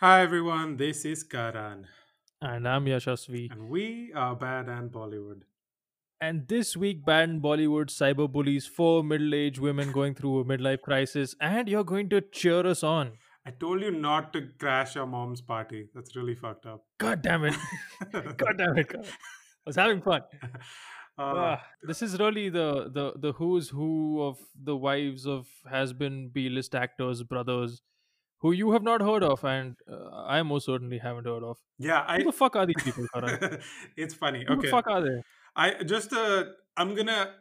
Hi everyone, this is Karan, And I'm Yashasvi. and we are Bad and Bollywood. And this week, Bad and Bollywood cyberbullies four middle aged women going through a midlife crisis, and you're going to cheer us on. I told you not to crash your mom's party. That's really fucked up. God damn it. God damn it. God. I was having fun. Uh, Ah, this is really the, the, the who's who of the wives of has been B list actors, brothers, who you have not heard of, and uh, I most certainly haven't heard of. yeah, I... Who the fuck are these people, Karan? it's funny. Who the fuck are they? I just uh, I'm gonna.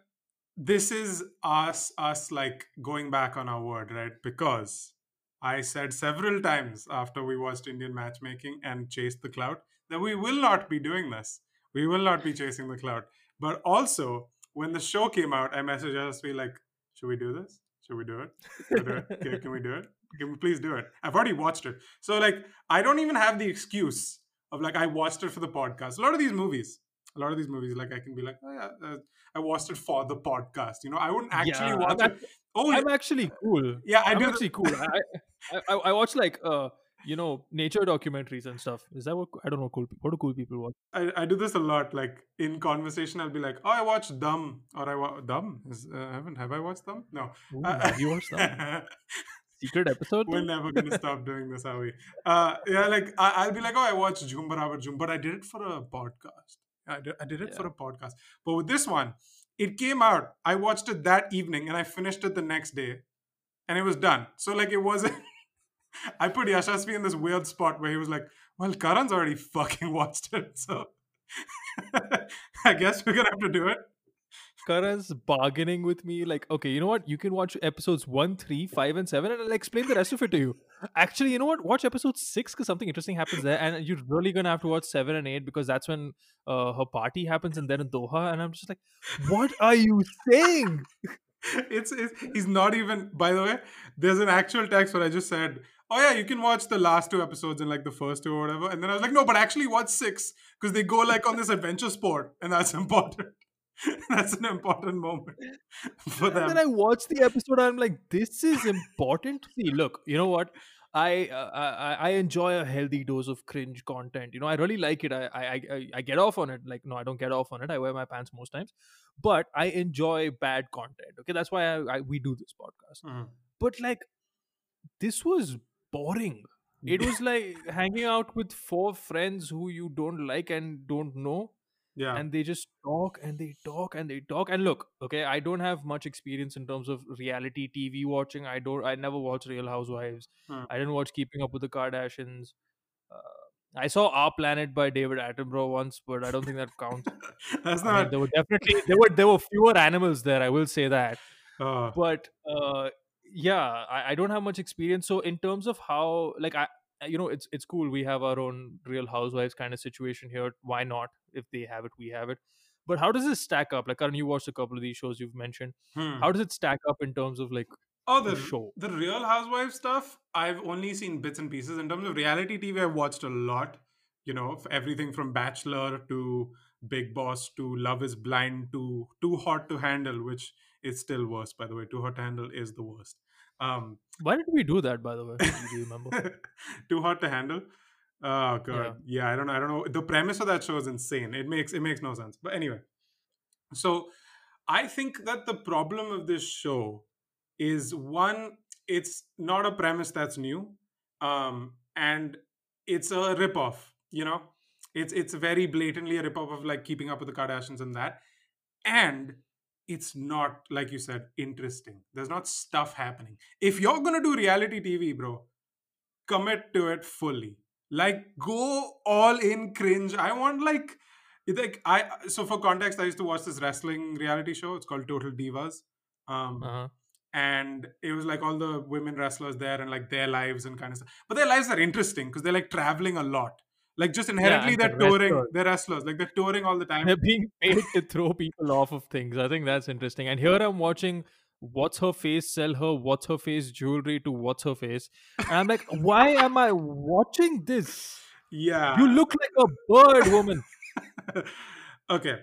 This is us us like going back on our word, right? Because I said several times after we watched Indian matchmaking and chased the cloud that we will not be doing this. We will not be chasing the cloud. But also, when the show came out, I messaged us, be like, should we do this? Should we do it? We do it? Can, can we do it? Can we please do it? I've already watched it. So, like, I don't even have the excuse of, like, I watched it for the podcast. A lot of these movies, a lot of these movies, like, I can be like, oh, yeah, uh, I watched it for the podcast. You know, I wouldn't actually Yeah, watch I'm it. Oh, I'm actually cool. yeah, I I'm do. actually cool. I, I, I, watch like uh you know nature documentaries and stuff. Is that what I don't know? Cool. What do cool people watch? I, I do this a lot. Like in conversation, I'll be like, "Oh, I watched Dumb," or "I wa- Dumb." Is, uh, I haven't. Have I watched Dumb? No. Ooh, Uh, have you watched that secret episode? We're never gonna stop doing this, are we? Uh, yeah, like I, I'll be like, "Oh, I watched Jhoom Barabar Jhoom," but I did it for a podcast. I did, I did it for a podcast. But with this one, it came out. I watched it that evening, and I finished it the next day, and it was done. So like, it wasn't. I put Yashasvi in this weird spot where he was like, "Well, Karan's already fucking watched it, so I guess we're gonna have to do it." Karan's bargaining with me like, okay, you know what? You can watch episodes one, three, five, and seven, and I'll explain the rest of it to you. Actually, you know what? Watch episode six because something interesting happens there, and you're really gonna have to watch seven and eight because that's when uh, her party happens, and then in Doha, and I'm just like, what are you saying? it's, it's he's not even by the way there's an actual text where i just said oh yeah you can watch the last two episodes and like the first two or whatever and then i was like no but actually watch six because they go like on this adventure sport and that's important that's an important moment for And then I watched the episode. And I'm like, this is important. To see, look, you know what? I, uh, I I enjoy a healthy dose of cringe content. You know, I really like it. I, I I I get off on it. Like, no, I don't get off on it. I wear my pants most times, but I enjoy bad content. Okay, that's why I, I we do this podcast. Mhm. But like, this was boring. It was like hanging out with four friends who you don't like and don't know yeah. and they just talk and they talk and they talk and look okay i don't have much experience in terms of reality tv watching i don't i never watched real housewives Hmm. i didn't watch keeping up with the kardashians uh, i saw our planet by david attenborough once but i don't think that counts. That's I mean, not there were definitely there were there were fewer animals there i will say that. Uh, but uh yeah I, I don't have much experience. So in terms of how like i you know it's it's cool we have our own real housewives kind of situation here why not if they have it we have it but how does this stack up like Karan, you watched a couple of these shows you've mentioned hmm. how does it stack up in terms of like Oh, the the show? the Real Housewives stuff. I've only seen bits and pieces. In terms of reality TV, I've watched a lot. You know, everything from Bachelor to Bigg Boss to Love Is Blind to Too Hot to Handle, which is still worse, by the way. Too Hot to Handle is the worst. Um, why did we do that by the way do you remember Too Hot to Handle. Oh god, yeah. I don't know. I don't know. The premise of that show is insane. It makes it makes no sense. But anyway, so I think that the problem of this show is one, it's not a premise that's new, um, and it's a ripoff. You know, it's it's very blatantly a ripoff of like Keeping Up with the Kardashians and that, and it's not like you said interesting. There's not stuff happening. If you're gonna do reality TV, bro, commit to it fully. Like go all in cringe. I want like like I so for context, I used to watch this wrestling reality show. It's called Total Divas. Um uh-huh. and it was like all the women wrestlers there and like their lives and kind of stuff. But their lives are interesting because they're like traveling a lot. Like just inherently and they're the touring, wrestlers. they're wrestlers, like they're touring all the time. they're being paid to throw people off of things i think that's interesting and here i'm watching what's her face sell her what's her face jewelry to what's her face and i'm like why am i watching this Yeah. you look like a bird woman okay.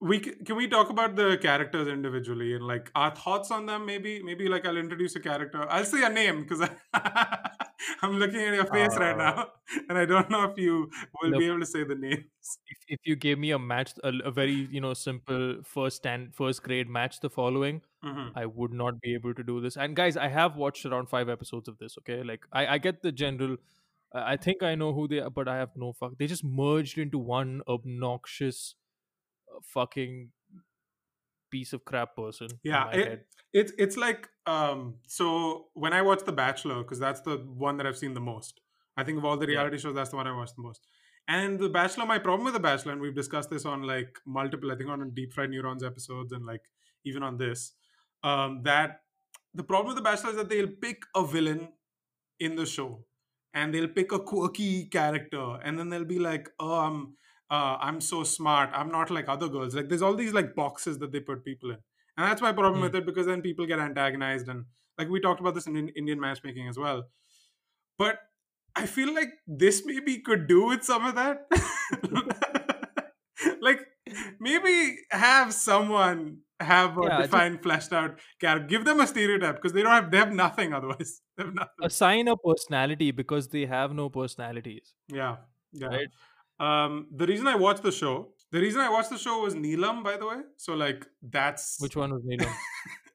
We can we talk about the characters individually and like our thoughts on them maybe maybe like I'll introduce a character. I'll say a name because I'm looking at your face right Uh, now, and I don't know if you will look, be able to say the names. if, if you gave me a match, a, a very you know simple first stand first grade match, the following, Mhm. I would not be able to do this. And guys, I have watched around five episodes of this. Okay, like I, I get the general. I I think I know who they are, but I have no fuck. They just merged into one obnoxious, uh, fucking piece of crap person Yeah, it, it's it's like um. So when I watch The Bachelor, because that's the one that I've seen the most. I think of all the Yeah. reality shows, that's the one I watched the most. And The Bachelor, my problem with The Bachelor, and we've discussed this on like multiple, I think on Deep Fried Neurons episodes, and like even on this, um, that the problem with The Bachelor is that they'll pick a villain in the show, and they'll pick a quirky character, and then they'll be like, "Oh, I'm, uh, I'm so smart. I'm not like other girls." Like there's all these like boxes that they put people in, and that's my problem Hmm. with it because then people get antagonized, and like we talked about this in in Indian matchmaking as well. But I feel like this maybe could do with some of that. like maybe have someone have a Yeah, just- defined, fleshed out character. Give them a stereotype because they don't have they have nothing otherwise. They have nothing. Assign a personality because they have no personalities. Yeah, yeah. Right. Um, the reason I watched the show, the reason I watched the show was Neelam, by the way. So like that's Which one was Neelam?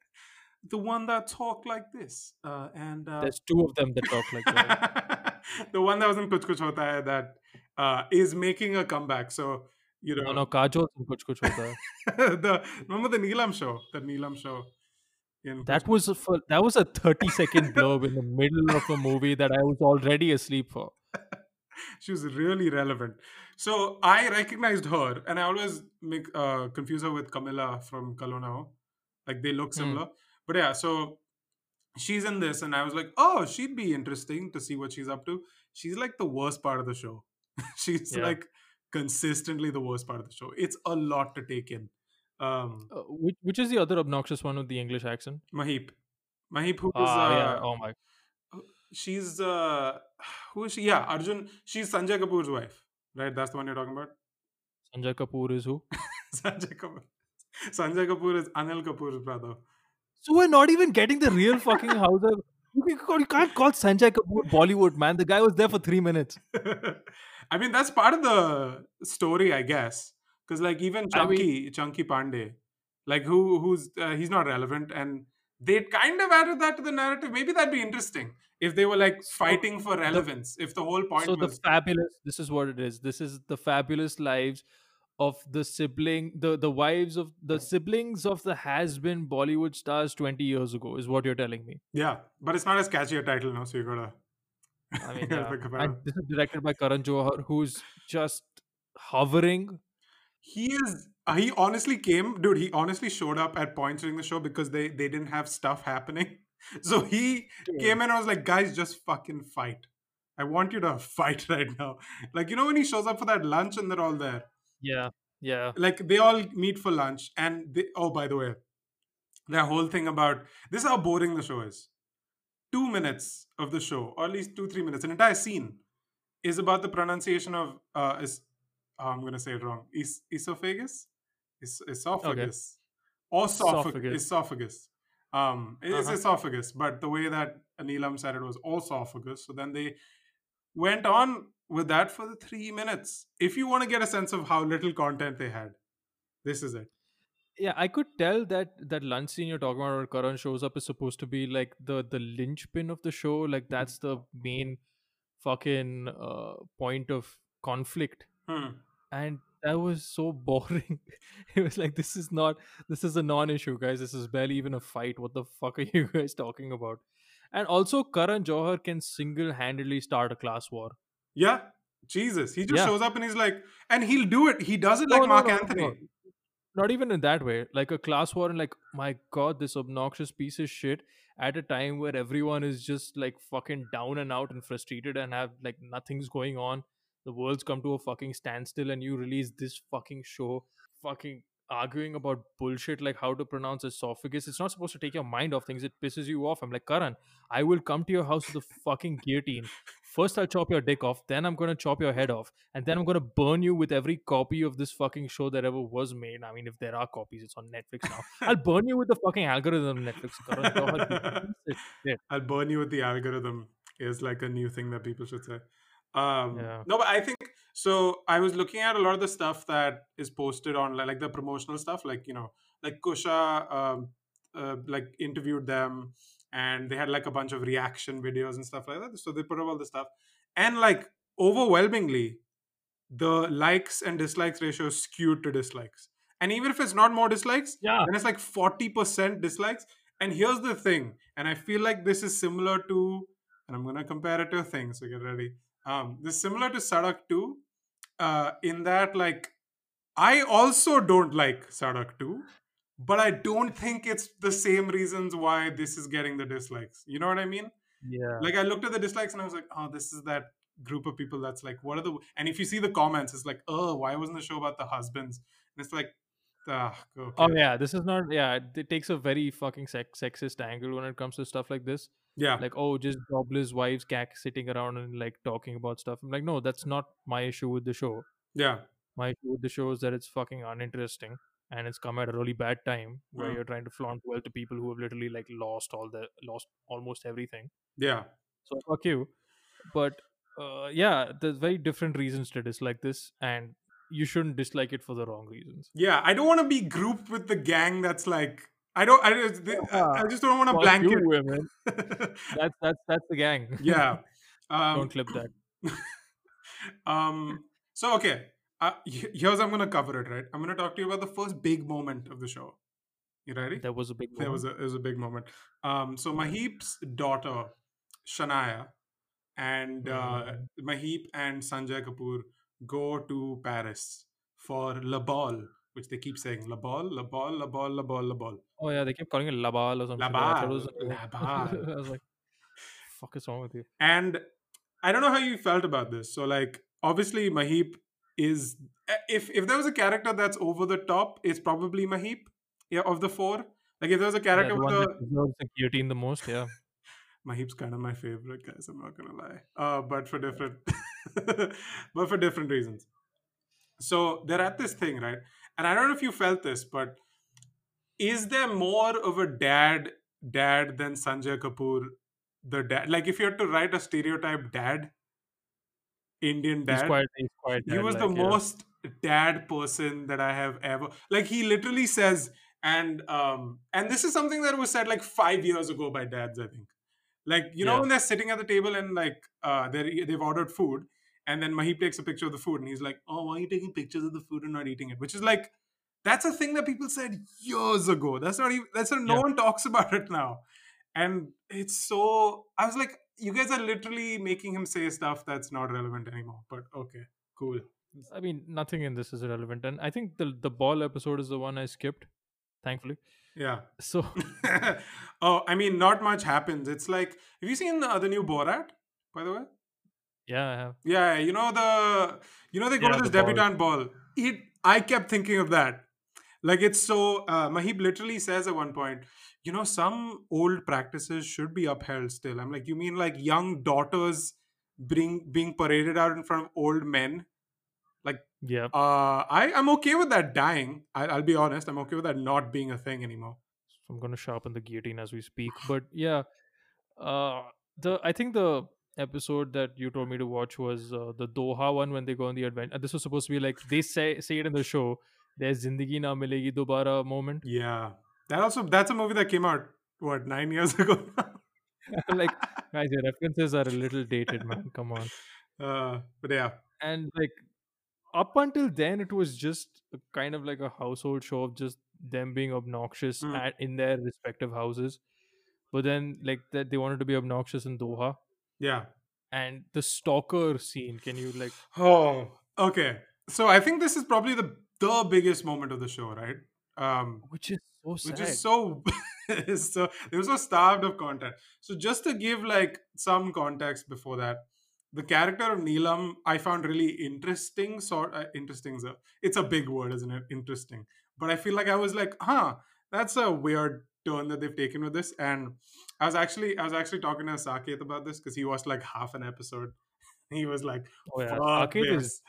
the one that talked like this, uh, and uh, There's two of them that talk like that. the one that was in Kuch Kuch Hota Hai that uh, is making a comeback. So you know, No, no, Kajol and Kuch Kuch Hota Hai. the remember the Neelam show, the Neelam show. In That was a, for, that was a 30 second blurb in the middle of a movie that I was already asleep for. she was really relevant. So I recognized her, and I always make uh, confuse her with Camilla from Kalonao. Like they look Hmm. similar, but yeah. So she's in this, and I was like, oh, she'd be interesting to see what she's up to. She's like the worst part of the show. she's Yeah. like consistently the worst part of the show. It's a lot to take in. Um, Uh, which, which is the other obnoxious one with the English accent? Maheep, Maheep, who's Ah, uh, yeah. Oh my. She's uh, who is she? Yeah, Arjun. She's Sanjay Kapoor's wife, right? That's the one you're talking about. Sanjay Kapoor is who? Sanjay Kapoor. Sanjay Kapoor is Anil Kapoor's brother. So we're not even getting the real fucking house. of- You, can call- you can't call Sanjay Kapoor Bollywood, man. The guy was there for three minutes. I mean, that's part of the story, I guess. Because like even I mean- Chunky, Chunky Pandey, like who who's uh, he's not relevant, and they kind of added that to the narrative. Maybe that'd be interesting if they were like fighting for relevance. if the whole point so the fabulous this is what it is this is the fabulous lives of the sibling the the wives of the siblings of the has been bollywood stars 20 years ago is what you're telling me yeah, but it's not as catchy a title now, so you gotta. i mean yeah. pick a better and this is directed by karan johar who's just hovering he is uh, he honestly came dude he honestly showed up at points during the show because they they didn't have stuff happening so he came in and was like guys just fucking fight. I want you to fight right now. Like you know when he shows up for that lunch and they're all there? Yeah yeah. Like they all meet for lunch and they oh by the way that whole thing about this is how boring the show is. Two minutes of the show or at least two three minutes an entire scene is about the pronunciation of uh is oh, i'm gonna say it wrong is esophagus is esophagus. Osophagus. Esophagus. esophagus um it is Uh-huh. esophagus but the way that Anilam said it was esophagus so then they went on with that for the three minutes if you want to get a sense of how little content they had this is it yeah i could tell that that lunch scene you're talking about where karan shows up is supposed to be like the the linchpin of the show like that's the main fucking uh, point of conflict Hmm. and that was so boring it was like this is not this is a non-issue guys this is barely even a fight what the fuck are you guys talking about and also karan johar can single-handedly start a class war Yeah, Jesus. He just Yeah. shows up and he's like, and he'll do it. He does it No, like no, Mark no, Anthony. no. not even in that way like a class war and like my god this obnoxious piece of shit at a time where everyone is just like fucking down and out and frustrated and have like nothing's going on the world's come to a fucking standstill and you release this fucking show fucking arguing about bullshit like how to pronounce esophagus it's not supposed to take your mind off things it pisses you off i'm like karan i will come to your house with a fucking guillotine first i'll chop your dick off then i'm gonna chop your head off and then I'm gonna burn you with every copy of this fucking show that ever was made. I mean, if there are copies, it's on Netflix now. I'll burn you with the fucking algorithm Netflix. Karan Johar, you piece of shit. I'll burn you with the algorithm. is like a new thing that people should say. Um, Yeah. No, but I think so. I was looking at a lot of the stuff that is posted on like the promotional stuff, like you know, like Kusha, um, uh, like interviewed them, and they had like a bunch of reaction videos and stuff like that. So they put up all the stuff, and like overwhelmingly, the likes and dislikes ratio skewed to dislikes. And even if it's not more dislikes, Yeah. then it's like 40% dislikes. And here's the thing, and I feel like this is similar to, and I'm gonna compare it to a thing, so get ready. Um, this is similar to Sadak 2, uh, in that like I also don't like Sadak 2, but I don't think it's the same reasons why this is getting the dislikes. You know what I mean? Yeah. Like I looked at the dislikes and I was like, oh, this is that group of people that's like, what are the and if you see the comments, it's like, oh, why wasn't the show about the husbands? And it's like, ah, okay. Oh yeah, this is not. Yeah, it- it takes a very fucking sex- sexist angle when it comes to stuff like this. Yeah, Like, oh, just jobless wives cack sitting around and like talking about stuff. I'm like, no, that's not my issue with the show. yeah, My issue with the show is that it's fucking uninteresting and it's come at a really bad time where Mm. you're trying to flaunt wealth to people who have literally like lost all the lost almost everything. yeah, So fuck you. But uh, yeah, there's very different reasons to dislike this, and you shouldn't dislike it for the wrong reasons. yeah. I don't want to be grouped with the gang that's like, I don't, I, just- I, just don't want to blanket. you, women. That's that's that's the gang. yeah. Um, Don't clip that. um so okay uh, here's i'm gonna cover it right i'm gonna talk to you about the first big moment of the show you ready That was a big. there was a it was a big moment um so maheep's daughter shanaya and uh, Mhm. maheep and sanjay kapoor go to paris for la ball which they keep saying la ball la ball la ball la ball la ball Oh yeah, they kept calling it labal or something. La like. I thought it Bal, was La like- Bal. I was like, "Fuck is wrong with you?" and i don't know how you felt about this so like obviously maheep is eh, if if there was a character that's over the top it's probably maheep yeah of the four like if there was a Yeah, character the one with that a deserves the guillotine the most. Yeah. maheep's kind of my favorite guys i'm not gonna lie uh but for different but for different reasons so they're at this thing right and i don't know if you felt this but is there more of a dad dad than sanjay kapoor the dad like if you had to write a stereotype dad indian dad He's quite. He's quite. he was the yeah. most dad person that i have ever like he literally says and um and this is something that was said like five years ago by dads i think like you know Yeah. when they're sitting at the table and like uh they they've ordered food and then Maheep takes a picture of the food and he's like oh why are you taking pictures of the food and not eating it which is like that's a thing that people said years ago. That's not even that's not, no Yeah. one talks about it now. And it's so i was like you guys are literally making him say stuff that's not relevant anymore. But okay cool. I mean, nothing in this is relevant, and I think the the ball episode is the one I skipped, thankfully. yeah. So oh i mean not much happens. It's like have you seen the, the new borat by the way? Yeah, I have. yeah you know the you know they go Yeah, to this ball. debutante ball? It i kept thinking of that like it's so uh, maheep literally says at one point you know some old practices should be upheld still i'm like you mean like young daughters being being paraded out in front of old men Like, Yeah. uh i i'm okay with that dying I, i'll be honest i'm okay with that not being a thing anymore So I'm gonna sharpen the guillotine as we speak. But yeah, uh, the I think the episode that you told me to watch was uh, the Doha one when they go on the adventure. This was supposed to be like they say say it in the show. There's Zindagi Na Milegi Dobara moment. Yeah, that also that's a movie that came out what nine years ago. like guys, your references are a little dated, man. Come on. uh, but yeah, And like up until then, it was just a kind of like a household show of just them being obnoxious Mm. at, in their respective houses. But then, like that, they wanted to be obnoxious in Doha. yeah. and the stalker scene can you like Oh, okay. So I think this is probably the the biggest moment of the show, right? Um, which is so sad which is so so they were so starved of content. So just to give like some context before that, the character of Neelam I found really interesting. Sort uh, interesting. is a- It's a big word, isn't it? Interesting. But I feel like I was like, huh, that's a weird turn that they've taken with this. And I was actually I was actually talking to Saket about this because he watched like half an episode. He was like, oh yeah "Fuck Saket this." is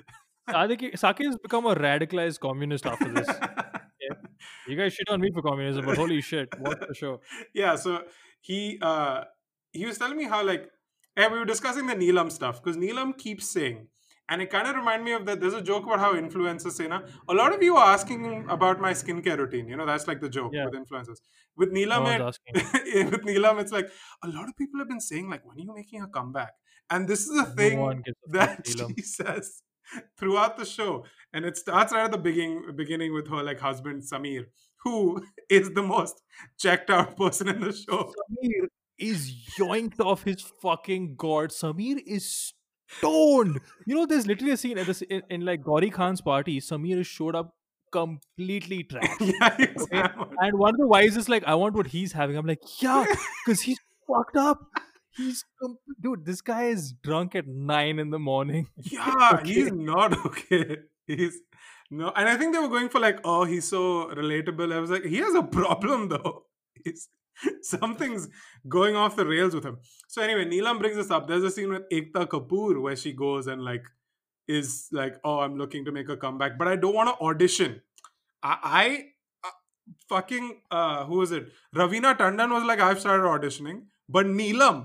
Saket Saket has become a radicalized communist after this you guys shit on me for communism but holy shit what the show yeah so he uh he was telling me how like and we were discussing the Neelam stuff because Neelam keeps saying, and it kind of reminded me of that. There's a joke about how influencers say, na, a lot of you are asking about my skincare routine. You know, that's like the joke Yeah. with influencers. With Neelam, one's it, with Neelam, it's like a lot of people have been saying, like, when are you making a comeback? And this is the No thing one gives a fuck, that Neelam. she says throughout the show and it starts right at the beginning beginning with her like husband samir who is the most checked out person in the show Samir is yoinked off his fucking god. Samir is stoned. You know, there's literally a scene at this in, in like Gauri Khan's party. Samir showed up completely trashed. yeah he's Okay. And one of the wives is like, I want what he's having. I'm like, yeah, because he's fucked up. He's dude. This guy is drunk at nine in the morning. yeah Okay. he's not okay he's no and i think they were going for like oh he's so relatable i was like he has a problem though he's something's going off the rails with him so anyway neelam brings this up there's a scene with ekta kapoor where she goes and like is like oh i'm looking to make a comeback but i don't want to audition i, I uh, fucking uh who is it raveena tandon was like i've started auditioning but neelam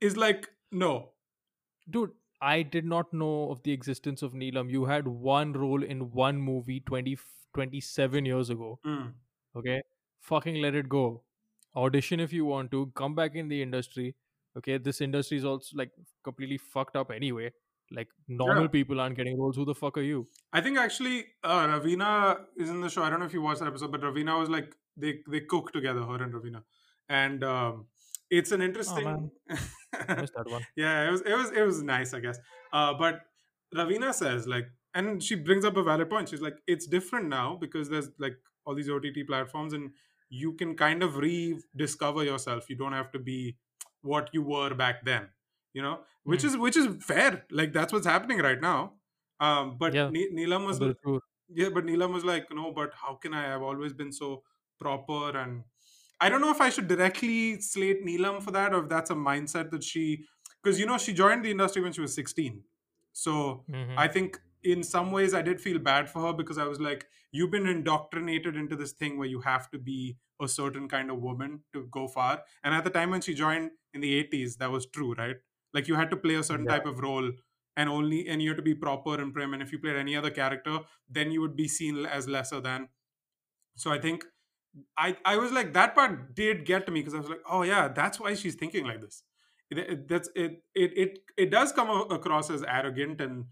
is like no Dude, I did not know of the existence of Neelam. You had one role in one movie 20, 27 years ago. Mm. Okay. Fucking let it go. Audition if you want to. Come back in the industry. Okay. This industry is also like completely fucked up anyway. Like normal Yeah. people aren't getting roles. Who the fuck are you? I think actually uh, Raveena is in the show. I don't know if you watched that episode, but Raveena was like they they cook together, her and Raveena, and um, it's an interesting. man. I missed that one. yeah, it was it was it was nice, I guess. Uh, but Raveena says like, and she brings up a valid point. She's like, it's different now because there's like all these OTT platforms, and you can kind of rediscover yourself. You don't have to be what you were back then. You know, which Hmm. is which is fair. Like that's what's happening right now. Um, but Yeah. Ne- Neelam was Under the truth. yeah, but Neelam was like, no, but how can I? I've always been so proper, and I don't know if I should directly slate Neelam for that, or if that's a mindset that she, because you know she joined the industry when she was sixteen, so Mhm. I think in some ways I did feel bad for her because I was like, you've been indoctrinated into this thing where you have to be a certain kind of woman to go far, and at the time when she joined in the eighties, that was true, right? Like you had to play a certain Yeah. type of role and only and you had to be proper and prim and if you played any other character then you would be seen as lesser than so i think i i was like that part did get to me because i was like oh yeah that's why she's thinking like this it, it- that's it it it it does come across as arrogant and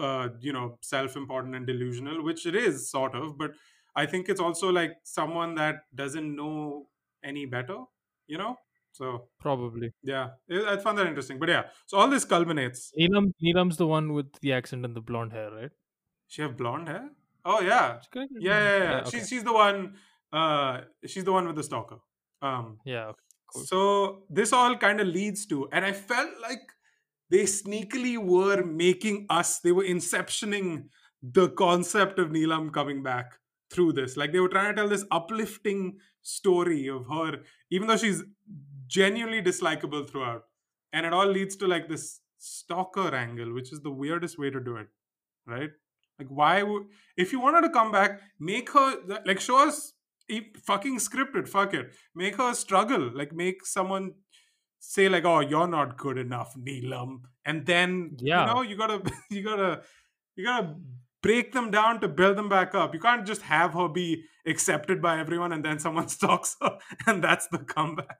uh, you know self-important and delusional which it is sort of but i think it's also like someone that doesn't know any better you know so Probably. yeah i found that interesting but yeah so all this culminates Neelam, Neelam's the one with the accent and the blonde hair, right? She have blonde hair? Oh yeah. She's Yeah, yeah, yeah. okay. She's she's the one uh she's the one with the stalker. Um yeah. okay, cool. so this all kind of leads to and I felt like they sneakily were making us they were inceptioning the concept of Neelam coming back through this. Like they were trying to tell this uplifting story of her even though she's genuinely dislikable throughout. And it all leads to like this stalker angle, which is the weirdest way to do it. Right? Like, why would if you wanted to come back, make her like show us fucking scripted. Fuck it, make her struggle. Like, make someone say like, "Oh, you're not good enough, Neelam," and then Yeah. you know you gotta you gotta you gotta break them down to build them back up. You can't just have her be accepted by everyone and then someone stalks her, and that's the comeback.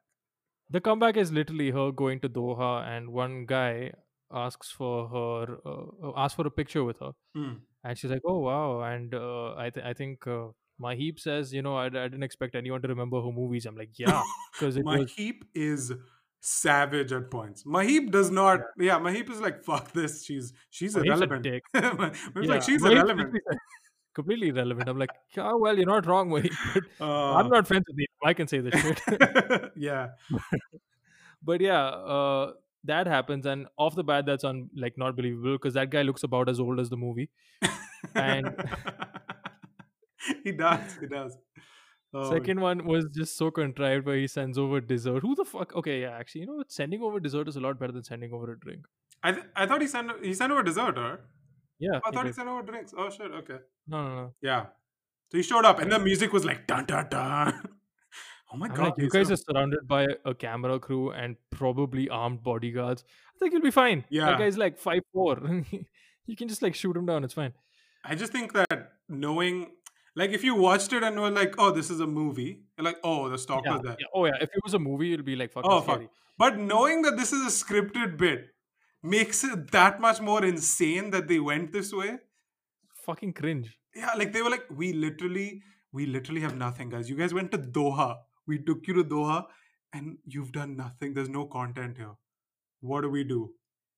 The comeback is literally her going to Doha, and one guy asks for her, uh, asks for a picture with her, Hmm. and she's like, "Oh wow!" And uh, I, th- I think uh, Maheep says, "You know, I, I didn't expect anyone to remember her movies." I'm like, "Yeah," because it was is savage at points. Maheep does not. Yeah, Maheep is like, "Fuck this." She's she's a irrelevant. Maheep's Yeah, like, "She's irrelevant." completely irrelevant. I'm like, "Oh well, you're not wrong, Maheep." But Uh, I'm not friends with you. I can say this shit. yeah. but yeah uh that happens and off the bat that's on like not believable because that guy looks about as old as the movie And- he does. He does. Oh, second one was just so contrived where he sends over dessert who the fuck okay yeah actually you know what sending over dessert is a lot better than sending over a drink I th- I thought he sent he sent over dessert, or yeah oh, I he thought he sent over drinks. Oh shit. Okay. no no no Yeah. So he showed up, and the music was like dun dun dun. Oh my I'm god, like, you guys are- are surrounded by a camera crew and probably armed bodyguards. I think you'll be fine. Yeah. That guy's like five four. you can just like shoot him down. It's fine. I just think that knowing, like, if you watched it and were like, "Oh, this is a movie," you're like, "Oh, the stalker's Yeah, there." yeah. Oh yeah. If it was a movie, it'll be like fucking Oh, fuck. scary. But knowing that this is a scripted bit makes it that much more insane that they went this way. Fucking cringe. Yeah, like they were like, we literally, we literally have nothing, guys. You guys went to Doha. We took you to Doha, and you've done nothing. There's no content here. What do we do?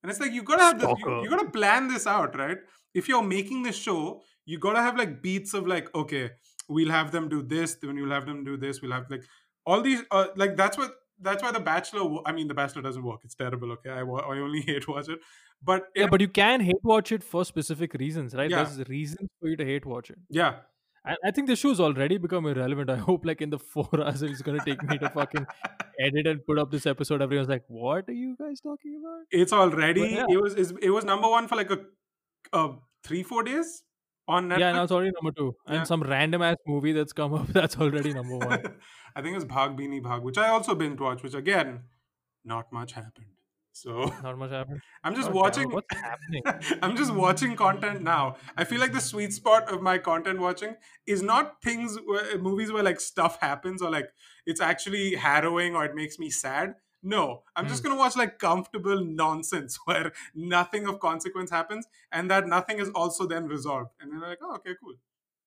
And it's like you gotta have this. You, you gotta plan this out, right? If you're making this show, you gotta have like beats of like, okay, we'll have them do this, then you'll have them do this. We'll have like all these. Uh, like that's what. That's why the Bachelor. I mean, the Bachelor doesn't work. It's terrible. Okay, I, I only hate watch it. But Yeah, it- but you can hate watch it for specific reasons, right? Yeah. There's reasons for you to hate watch it. yeah, I, I think the show's already become irrelevant. I hope like in the four hours it's gonna take me to fucking edit and put up this episode. Everyone's like, "What are you guys talking about?" it's already yeah. it was it was number one for like a, a three four days on Netflix. Yeah, now it's already number two, Yeah. and some random ass movie that's come up that's already number one. I think it's Bhaag Beanie Bhaag, which I also binge watch, which again, not much happened. So Not much happened. I'm just it, watching. what's happening? I'm just watching content now. I feel like the sweet spot of my content watching is not things, where, eh, movies where like stuff happens or like it's actually harrowing or it makes me sad. No, I'm just hmm. gonna watch like comfortable nonsense where nothing of consequence happens and that nothing is also then resolved. And then like, oh, okay, cool.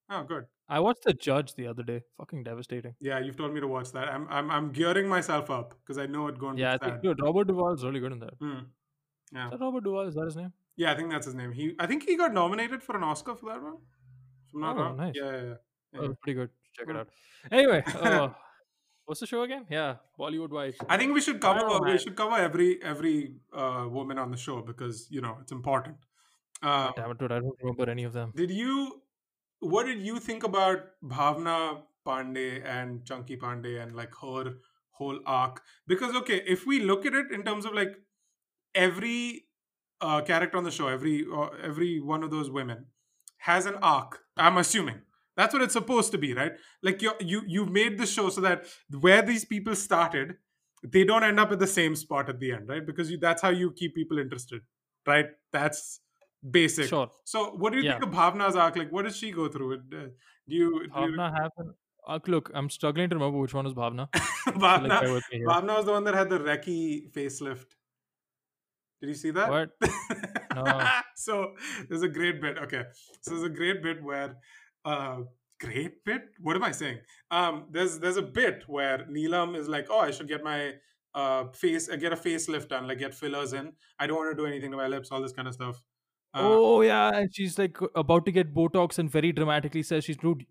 Oh, good. I watched The Judge the other day. Fucking devastating. Yeah, you've told me to watch that. I'm I'm, I'm gearing myself up because I know it's going to Yeah, I think dude, Robert Duvall's really good in that. Hmm. Yeah. Is that Robert Duvall? Is that his name? Yeah, I think that's his name. He, I think he got nominated for an Oscar for that one. If not Oh, wrong. nice. Yeah, yeah, yeah. Oh, pretty good. Check it Mm. out. Anyway, uh, what's the show again? Yeah, Bollywood wives. I think we should cover know, we should cover every every uh, woman on the show because you know it's important. Um, Damn it, dude! I don't remember any of them. did you? What did you think about Bhavna Pandey and Chunky Pandey and like her whole arc? Because okay, if we look at it in terms of like every uh, character on the show, every uh, every one of those women has an arc. I'm assuming that's what it's supposed to be, right? Like you you you've made the show so that where these people started, they don't end up at the same spot at the end, right? Because you, that's how you keep people interested, right? That's basic. Sure. So, what do you think of Bhavna's arc? Like, what does she go through? It, uh, do you, do you Bhavna have an arc. Look, I'm struggling to remember which one is Bhavna. So, like, Bhavna, bear with me here. Bhavna was the one that had the Reiki facelift. Did you see that? What? No. so there's a great bit. Okay, so there's a great bit where, uh, great bit. What am I saying? Um, there's there's a bit where Neelam is like, oh, I should get my uh face, uh, get a facelift done, like get fillers in. I don't want to do anything to my lips, all this kind of stuff. Uh, oh yeah, and she's like about to get Botox and very dramatically says she's dude.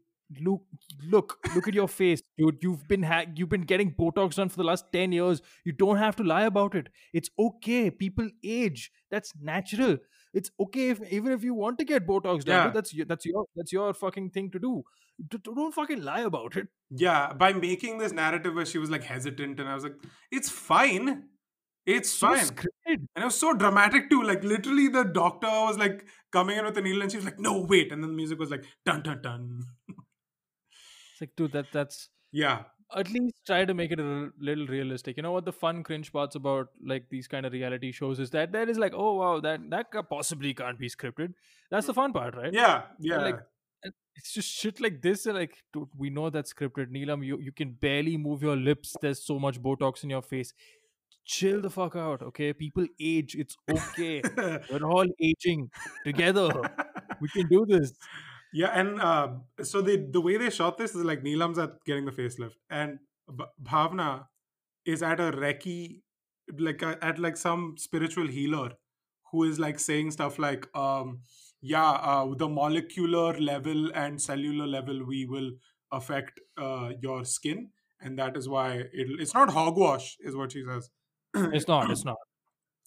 Look, look, look at your face, dude. You've been ha- you've been getting Botox done for the last ten years. You don't have to lie about it. It's okay. People age. That's natural. It's okay if even if you want to get Botox done. Yeah. dude, That's your that's your that's your fucking thing to do. D- Don't fucking lie about it. Yeah, by making this narrative where she was like hesitant, and I was like, it's fine. It's So fine. scripted. And it was so dramatic too. Like literally the doctor was like coming in with a needle and she was like, no, wait. And then the music was like dun dun dun. It's like, dude, that that's Yeah. at least try to make it a little realistic. You know what the fun cringe parts about like these kind of reality shows is that that is like, oh wow, that that possibly can't be scripted. That's the fun part, right? Yeah. And, Yeah. like it's just shit like this. Like, dude, we know that's scripted. Neelam, you you can barely move your lips. There's so much Botox in your face. Chill the fuck out, okay? People age. It's okay. We're all aging together. We can do this. yeah. And uh, so they the way they shot this is like Neelam's at getting the facelift and B- Bhavna is at a Reiki, like a, at like some spiritual healer who is like saying stuff like, um, yeah, uh, the molecular level and cellular level we will affect uh, your skin, and that is why it, it's not hogwash, is what she says. It's not. It's not.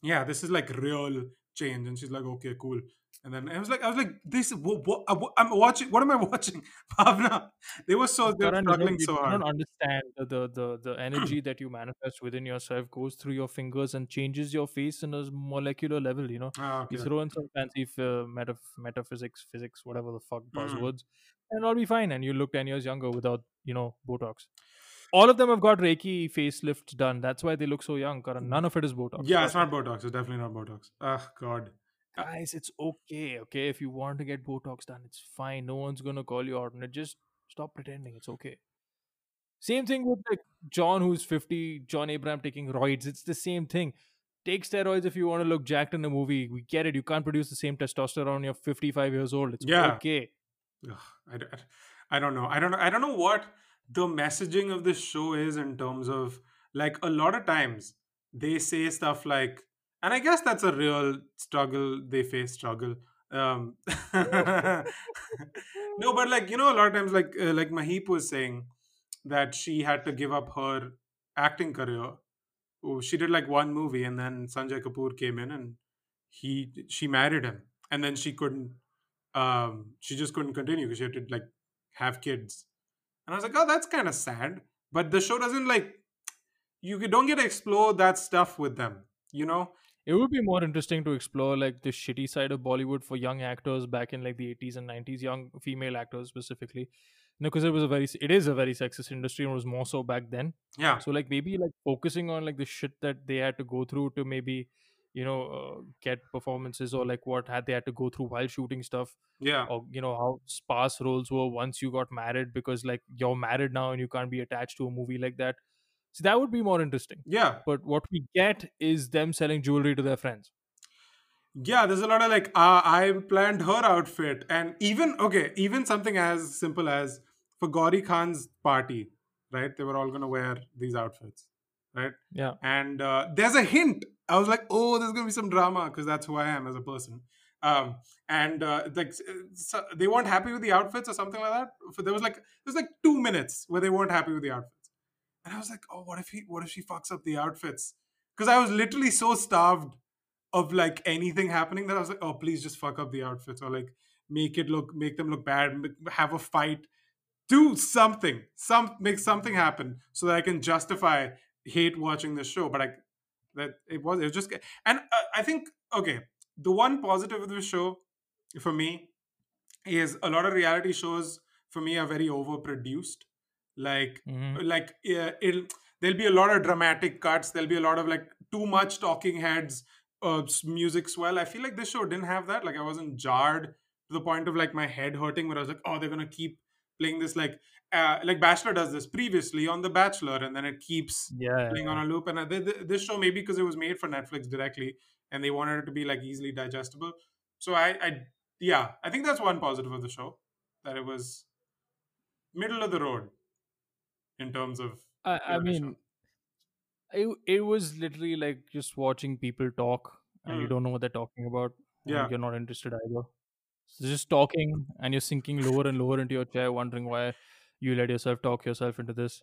yeah, this is like real change. And she's like, okay, cool. And then I was like, I was like, this, what, what, I'm watching, what am I watching? Bhavna. They were so, they were struggling you so hard. don't understand the, the the the energy that you manifest within yourself goes through your fingers and changes your face in a molecular level. You know, Ah, you throw in some fancy f- metaph- metaphysics, physics, whatever the fuck Mm. buzzwords, and it'll be fine. And you look ten years younger without you know Botox. All of them have got Reiki facelifts done. That's why they look so young. Karan. Mm. None of it is Botox. Yeah, it's not Botox. It's definitely not Botox. Oh God. Uh, Guys, it's okay. Okay, if you want to get Botox done, it's fine. No one's gonna call you out on it. Just stop pretending. It's okay. Same thing with like John, who's fifty. John Abraham taking roids. It's the same thing. Take steroids if you want to look jacked in a movie. We get it. You can't produce the same testosterone when you're 55 years old. It's Yeah. okay. Ugh, I, I don't know. I don't know. I don't know what the messaging of this show is in terms of like a lot of times they say stuff like, and I guess that's a real struggle they face. Struggle. Um, no, but like you know, a lot of times, like uh, like Maheep was saying that she had to give up her acting career. Oh, She did like one movie, and then Sanjay Kapoor came in, and he she married him, and then she couldn't um she just couldn't continue because she had to like have kids and i was like oh that's kind of sad but the show doesn't like you don't get to explore that stuff with them you know It would be more interesting to explore like the shitty side of Bollywood for young actors back in like the 80s and 90s, young female actors specifically. Know, because it was a very, it is a very sexist industry and was more so back then. yeah So like maybe like focusing on like the shit that they had to go through to maybe, you know, uh, get performances or like what had they had to go through while shooting stuff yeah or you know how sparse roles were once you got married because like you're married now and you can't be attached to a movie like that. So that would be more interesting. yeah But what we get is them selling jewelry to their friends. yeah there's a lot of like uh, i planned her outfit and even okay even something as simple as for gauri khan's party right they were all gonna wear these outfits right Yeah. and uh, there's a hint i was like oh there's gonna be some drama because that's who i am as a person. Um and uh, like so they weren't happy with the outfits or something like that? There was like there was like two minutes where they weren't happy with the outfits. And i was like oh what if he what if she fucks up the outfits? Because i was literally so starved of like anything happening that i was like oh please just fuck up the outfits or like make it look make them look bad have a fight. Do something some make something happen so that i can justify hate watching this show but i that it was it was just and uh, i think okay the one positive of the show for me is a lot of reality shows for me are very overproduced. Like Mhm. like uh, it'll there'll be a lot of dramatic cuts there'll be a lot of like too much talking heads uh, music swell. I feel like this show didn't have that. Like i wasn't jarred to the point of like my head hurting where i was like oh they're gonna keep playing this like uh, like bachelor does this previously on the bachelor and then it keeps Yeah. playing on a loop and uh, th- th- this show maybe because it was made for netflix directly and they wanted it to be like easily digestible so i i yeah i think that's one positive of the show that it was middle of the road in terms of I, I show. mean, it, it was literally like just watching people talk and you Mm. don't know what they're talking about. Yeah. You're not interested either. So just talking and you're sinking lower and lower into your chair, wondering why you let yourself talk yourself into this.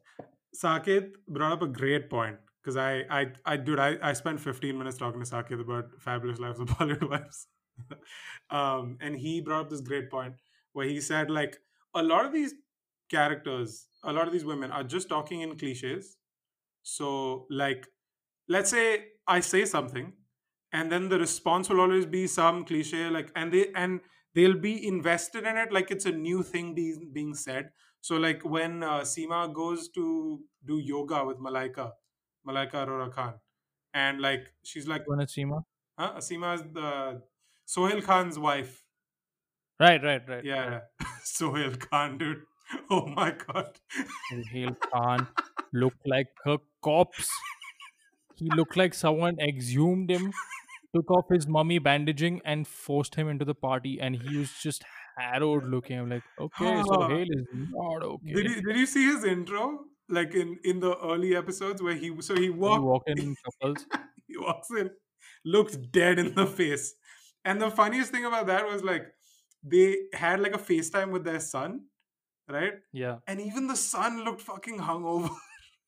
Saket brought up a great point because I, I, I, dude, I, I spent 15 minutes talking to Saket about Fabulous Lives of Bollywood Wives. um, and he brought up this great point where he said, like, a lot of these characters, a lot of these women are just talking in cliches. So, like, let's say I say something, and then the response will always be some cliche, like, and they, and they'll be invested in it like it's a new thing being, being said. So, like when uh, Seema goes to do yoga with Malaika, Malaika Arora Khan, and like she's like, When it's Seema? huh? Seema is the Sohail Khan's wife. Right, right, right. Yeah, right. yeah. Sohail Khan, dude. Oh my god. Sohail Khan looked like a corpse. He looked like someone exhumed him, took off his mummy bandaging, and forced him into the party. And he was just harrowed looking. I'm like, okay, Sohail is not okay. Did you did you see his intro? Like in in the early episodes where he so he he walked walked in in couples. he walks in, looks dead in the face. And the funniest thing about that was like they had like a FaceTime with their son, right? Yeah. And even the son looked fucking hungover.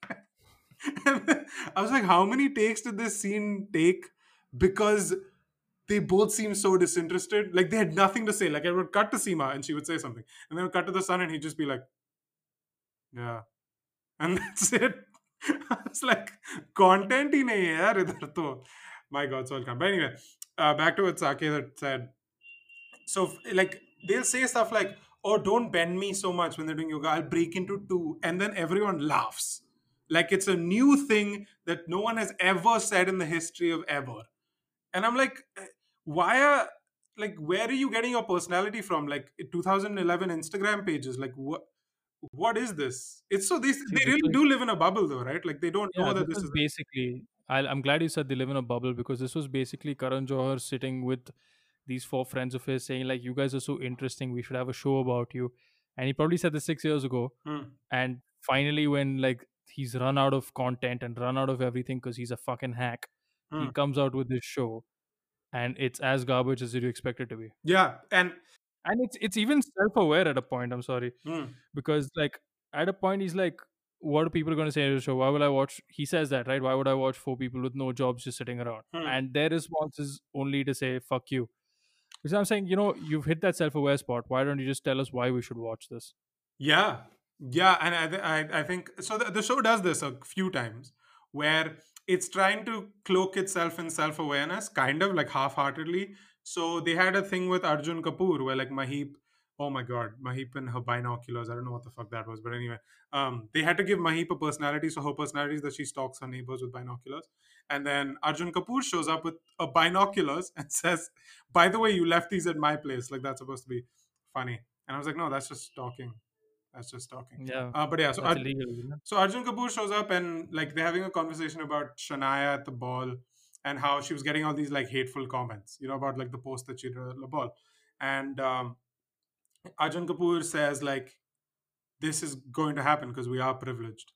I was like, how many takes did this scene take? Because they both seemed so disinterested. Like they had nothing to say. Like I would cut to Seema and she would say something. And then would cut to the son and he'd just be like, Yeah. And that's it. it's like content in a to. My God, so I'll come. But anyway, uh, back to what Saket had said. So like they'll say stuff like, Oh, don't bend me so much when they're doing yoga. I'll break into two. And then everyone laughs. Like it's a new thing that no one has ever said in the history of ever. And I'm like, eh, why are like where are you getting your personality from? Like 2011 Instagram pages, like what? What is this? It's so they, they really do live in a bubble though, right? Like they don't yeah, know that this this is basically. i I'm glad you said they live in a bubble because this was basically Karan Johar sitting with these four friends of his saying like, "You guys are so interesting. We should have a show about you." And he probably said this six years ago. Hmm. And finally, when like he's run out of content and run out of everything because he's a fucking hack, he Hmm. comes out with this show, and it's as garbage as you expect it to be. yeah, and And it's it's even self-aware at a point. I'm sorry hmm, because like at a point he's like what are people going to say to the show why will i watch he says that right why would i watch four people with no jobs just sitting around Hmm. and their response is only to say fuck you because i'm saying you know you've hit that self-aware spot why don't you just tell us why we should watch this Yeah, yeah, and I, th- I, I think so. The, the show does this a few times where it's trying to cloak itself in self awareness, kind of like half heartedly. So they had a thing with Arjun Kapoor where like Maheep, oh my god, Maheep and her binoculars. I don't know what the fuck that was, but anyway, um, they had to give Maheep a personality. So her personality is that she stalks her neighbors with binoculars, and then Arjun Kapoor shows up with a binoculars and says, "By the way, you left these at my place. Like that's supposed to be funny." And I was like, "No, that's just stalking." That's just talking. yeah Uh, but yeah, so Ar- illegal isn't so Arjun Kapoor shows up and like they're having a conversation about Shanaya at the ball and how she was getting all these like hateful comments, you know, about like the post that she did at the ball. And um, Arjun Kapoor says like, "This is going to happen because we are privileged.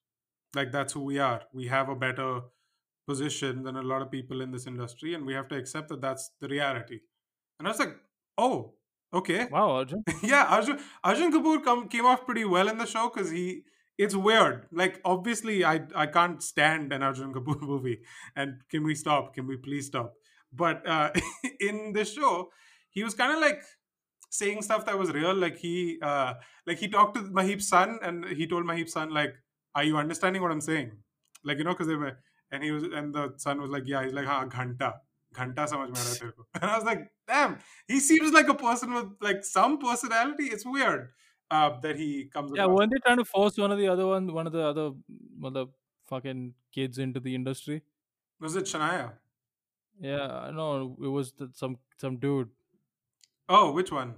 Like that's who we are. We have a better position than a lot of people in this industry, and we have to accept that that's the reality." And I was like, "Oh, Okay. Wow, Arjun. yeah, Arjun Arjun Kapoor come, came off pretty well in the show because he. It's weird. Like obviously, I I can't stand an Arjun Kapoor movie. And can we stop? Can we please stop? But uh, in this show, he was kind of like saying stuff that was real. Like he uh, like he talked to Mahi's son, and he told Mahi's son like, "Are you understanding what I'm saying?" Like you know, because they were, and he was, and the son was like, "Yeah." He's like, "Ha, ghanta." घंटा समझ में आ रहा है तेरे को। And I was like damn he seems like a person with like some personality. It's weird uh, that he comes yeah weren't they trying to force one of the other one one of the other mother fucking kids into the industry? Was it Shanaya? Yeah no it was the, some some dude. Oh which one?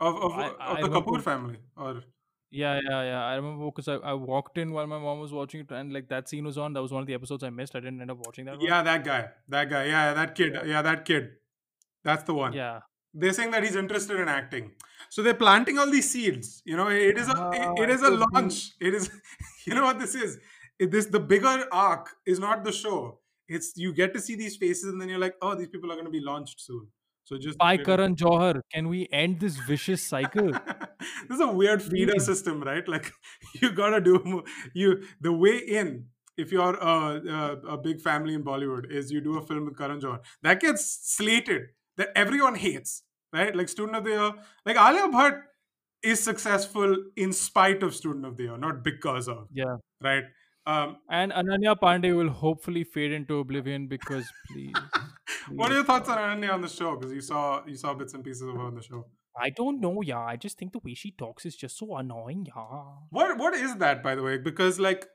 Of of, I, of I the Kapoor family or yeah, yeah, yeah. I remember because I, I walked in while my mom was watching it, and like that scene was on. That was one of the episodes I missed. I didn't end up watching that. one. yeah, that guy, that guy, yeah, that kid, yeah, that kid. That's the one. yeah. They're saying that he's interested in acting, so they're planting all these seeds. You know, it is a Ah, it, it is a it could be- launch. It is, you know what this is? It, this the bigger arc is not the show. It's you get to see these faces, and then you're like, oh, these people are going to be launched soon. So just By. Karan Johar, can we end this vicious cycle? this is a weird feeder Please. system, right? Like you gotta do you the way in. If you're a, a, a big family in Bollywood, is you do a film with Karan Johar that gets slated that everyone hates, right? Like Student of the Year, like Alia Bhatt is successful in spite of Student of the Year, not because of, Yeah. right? Um, And Ananya Panday will hopefully fade into oblivion because please what are your thoughts on Ananya on the show? Because you saw you saw bits and pieces of her on the show. I don't know, yeah. I just think the way she talks is just so annoying, yeah. What what is that, by the way? Because like,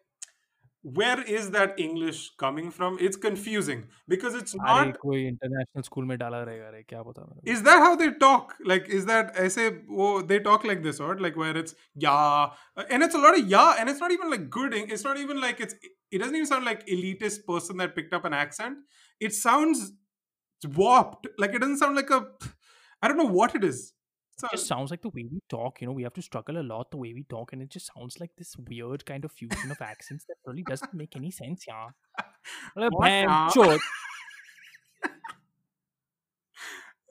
where is that English coming from? It's confusing because it's not. international school mein dala rahega kya pata Is that how they talk? Like, is that I say? Oh, they talk like this, or like where it's yeah, and it's a lot of yeah, and it's not even like good. It's not even like it's. It doesn't even sound like elitist person that picked up an accent. It sounds warped. Like it doesn't sound like a. I don't know what it is. It just sounds like the way we talk, you know, we have to struggle a lot the way we talk, and it just sounds like this weird kind of fusion of accents that really doesn't make any sense, yeah. Like, What, bam, yeah? chod.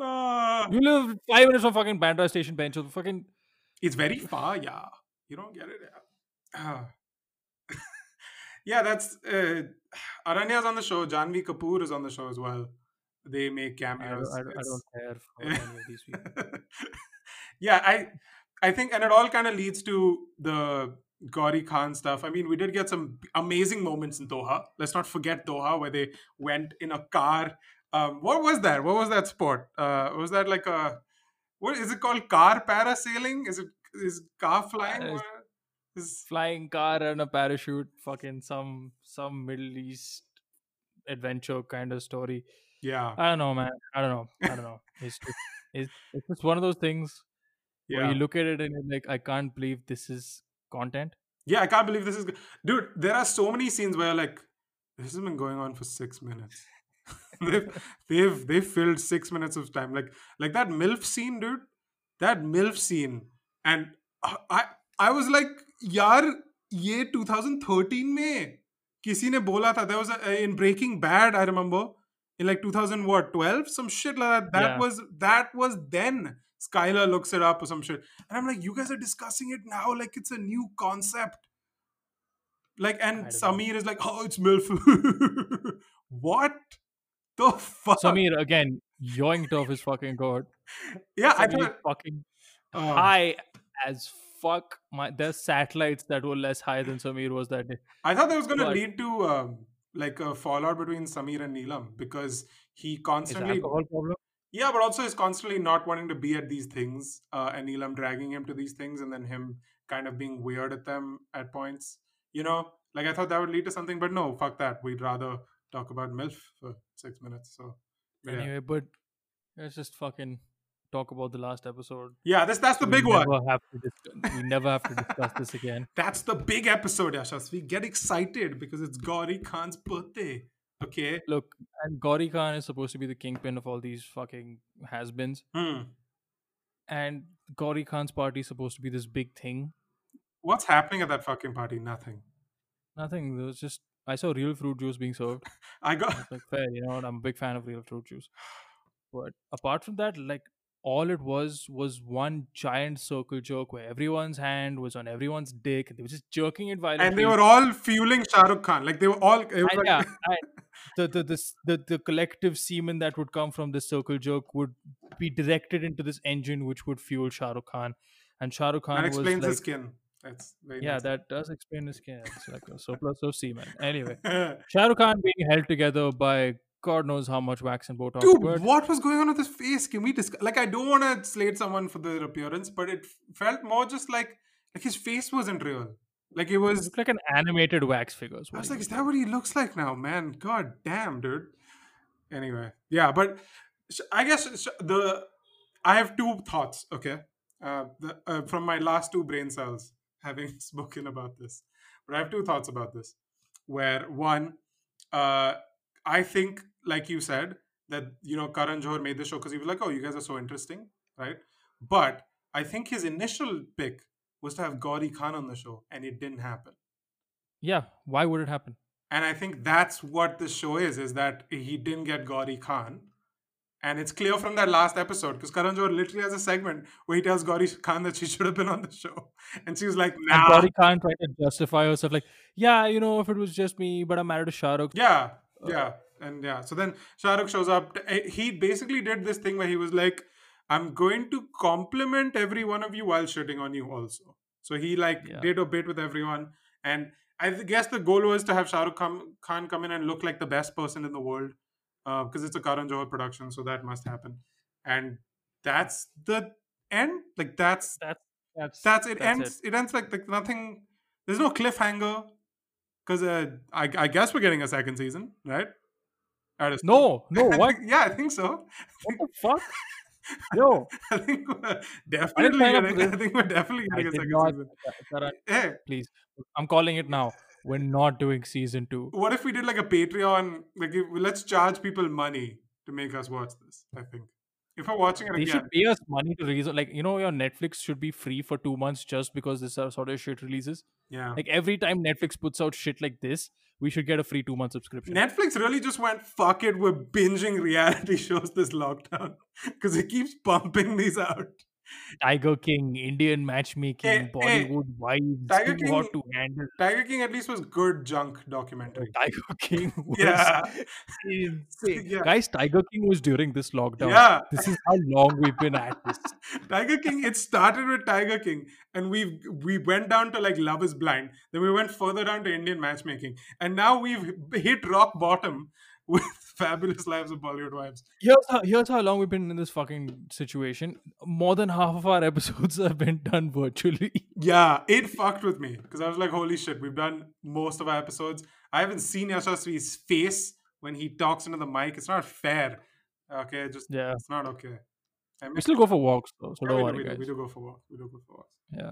Uh, You live five minutes from fucking Bandra station bench, so fucking It's very far, yeah. You don't get it, yeah. Ah. yeah, that's uh, Ananya's on the show. Janhvi Kapoor is on the show as well. They make cameos. I, don't- I don't care for any of these people. yeah, I I think and it all kind of leads to the Gauri Khan stuff. I mean, we did get some amazing moments in Doha. Let's not forget Doha, where they went in a car. Um, what was that? What was that sport? Uh, was that like a what is it called? Car parasailing? Is it is car flying? Uh, What- This- flying car and a parachute, fucking some some Middle East adventure kind of story. Yeah. I don't know, man. I don't know. I don't know. It's just, it's, it's just one of those things yeah. where you look at it and you're like, I can't believe this is content. Yeah, I can't believe this is. Dude, there are so many scenes where like, this has been going on for six minutes. they've they've they filled six minutes of time. Like like that milf scene, dude. That milf scene, and I I was like, yar, ye 2013 me, किसी ने बोला था there was a, in Breaking Bad I remember in like 2000 what 12 some shit like that that Yeah. was that was then Skyler looks it up or some shit and I'm like you guys are discussing it now like it's a new concept like and I don't know. Samir is like oh it's MILF what the fuck Samir again yoinked off his fucking god. yeah I Samir thought fucking uh, high as fuck. My there's satellites that were less high than Samir was that day. I thought that was going to But- lead to um, like a fallout between Samir and Neelam because he constantly, alcohol problem? yeah, but also is constantly not wanting to be at these things, uh, and Neelam dragging him to these things, and then him kind of being weird at them at points. You know, like I thought that would lead to something, but no, fuck that. We'd rather talk about MILF for six minutes. So, but yeah. Anyway, but let's just fucking talk about the last episode. yeah, this that's the We big one. Have to discuss, we never have to discuss this again. That's the big episode, Yashas. We get excited because it's Gauri Khan's birthday. Okay. Look, and Gauri Khan is supposed to be the kingpin of all these fucking has-beens, Hmm. and Gauri Khan's party is supposed to be this big thing. What's happening at that fucking party? Nothing. Nothing. There was just I saw real fruit juice being served. I got. It's like fair, you know, I'm a big fan of real fruit juice. But apart from that, like all it was was one giant circle jerk where everyone's hand was on everyone's dick and they were just jerking it violently. and they were all fueling Shah Rukh Khan. Like they were all. It was And like, yeah, the, the, this, the the collective semen that would come from this circle jerk would be directed into this engine, which would fuel Shah Rukh Khan, and Shah Rukh Khan that was explains like, his skin. That's very yeah, nice. that does explain his skin. It's like a surplus of semen. Anyway, Shah Rukh Khan being held together by God knows how much wax and Botox. Dude, but what was going on with his face? Can we discuss? Like, I don't want to slate someone for their appearance, but it felt more just like like his face wasn't real. Like it it was. looked like an animated wax figure. I was like, is that what he looks like now, man? God damn, dude. Anyway, yeah, but I guess the I have two thoughts. Okay, uh, the, uh, from my last two brain cells, having spoken about this, but I have two thoughts about this. Where one, uh, I think, like you said, that you know Karan Johar made the show because he was like, "Oh, you guys are so interesting," right? But I think his initial pick was to have Gauri Khan on the show, and it didn't happen. Yeah, why would it happen? And I think that's what the show is, is that he didn't get Gauri Khan. And it's clear from that last episode, because Karan Johar literally has a segment where he tells Gauri Khan that she should have been on the show. And she was like, And nah. Gauri Khan tried to justify herself, like, yeah, you know, if it was just me, but I'm married to Shah Rukh. Yeah, uh, yeah. And yeah, so then Shah Rukh shows up. Eh, He basically did this thing where he was like, I'm going to compliment every one of you while shitting on you also. So he like Yeah. did a bit with everyone. And I guess the goal was to have Shah Rukh Khan come in and look like the best person in the world. Because it's a Karan Johar production, so that must happen. And that's the end. Like that's That's that's that's it that's ends it. ends like, like nothing there's no cliffhanger because uh, I, I guess we're getting a second season right At a- No, no, what? yeah i think so What the fuck? Yo, i think we're definitely getting, i think we're definitely I getting a did second not. season Karan, hey please, I'm calling it now. We're not doing season two. what if we did like a patreon like if, let's charge people money to make us watch this i think if we're watching it They again should pay us money to release. Like you know, your Netflix should be free for two months just because this are sort of shit releases. yeah Like every time Netflix puts out shit like this, we should get a free two month subscription. Netflix really just went, fuck it, we're binging reality shows this lockdown. Because it keeps pumping these out. Tiger King, Indian matchmaking, Hey, hey, Bollywood wives, Tiger too hot King- to handle. Tiger King at least was good junk documentary. Tiger King was Yeah. insane. Yeah. Guys, Tiger King was during this lockdown. Yeah. This is how long we've been at this. Tiger King, it started with Tiger King, and we we went down to like Love is Blind. Then we went further down to Indian matchmaking. And now we've hit rock bottom with Fabulous Lives of Bollywood Wives. Here's how, here's how long we've been in this fucking situation. More than half of our episodes have been done virtually. Yeah, it fucked with me because I was like, holy shit, we've done most of our episodes. I haven't seen Yashasvi's face when he talks into the mic. It's not fair. Okay, just Yeah. it's not okay. I We still go for walks though, so Yeah, don't we, do, worry, we, do, guys. we do go for walks. We do go for walks. Yeah.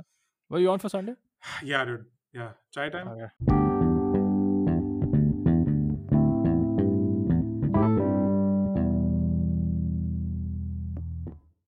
Were you on for Sunday? Yeah, dude. Yeah, chai time. Okay.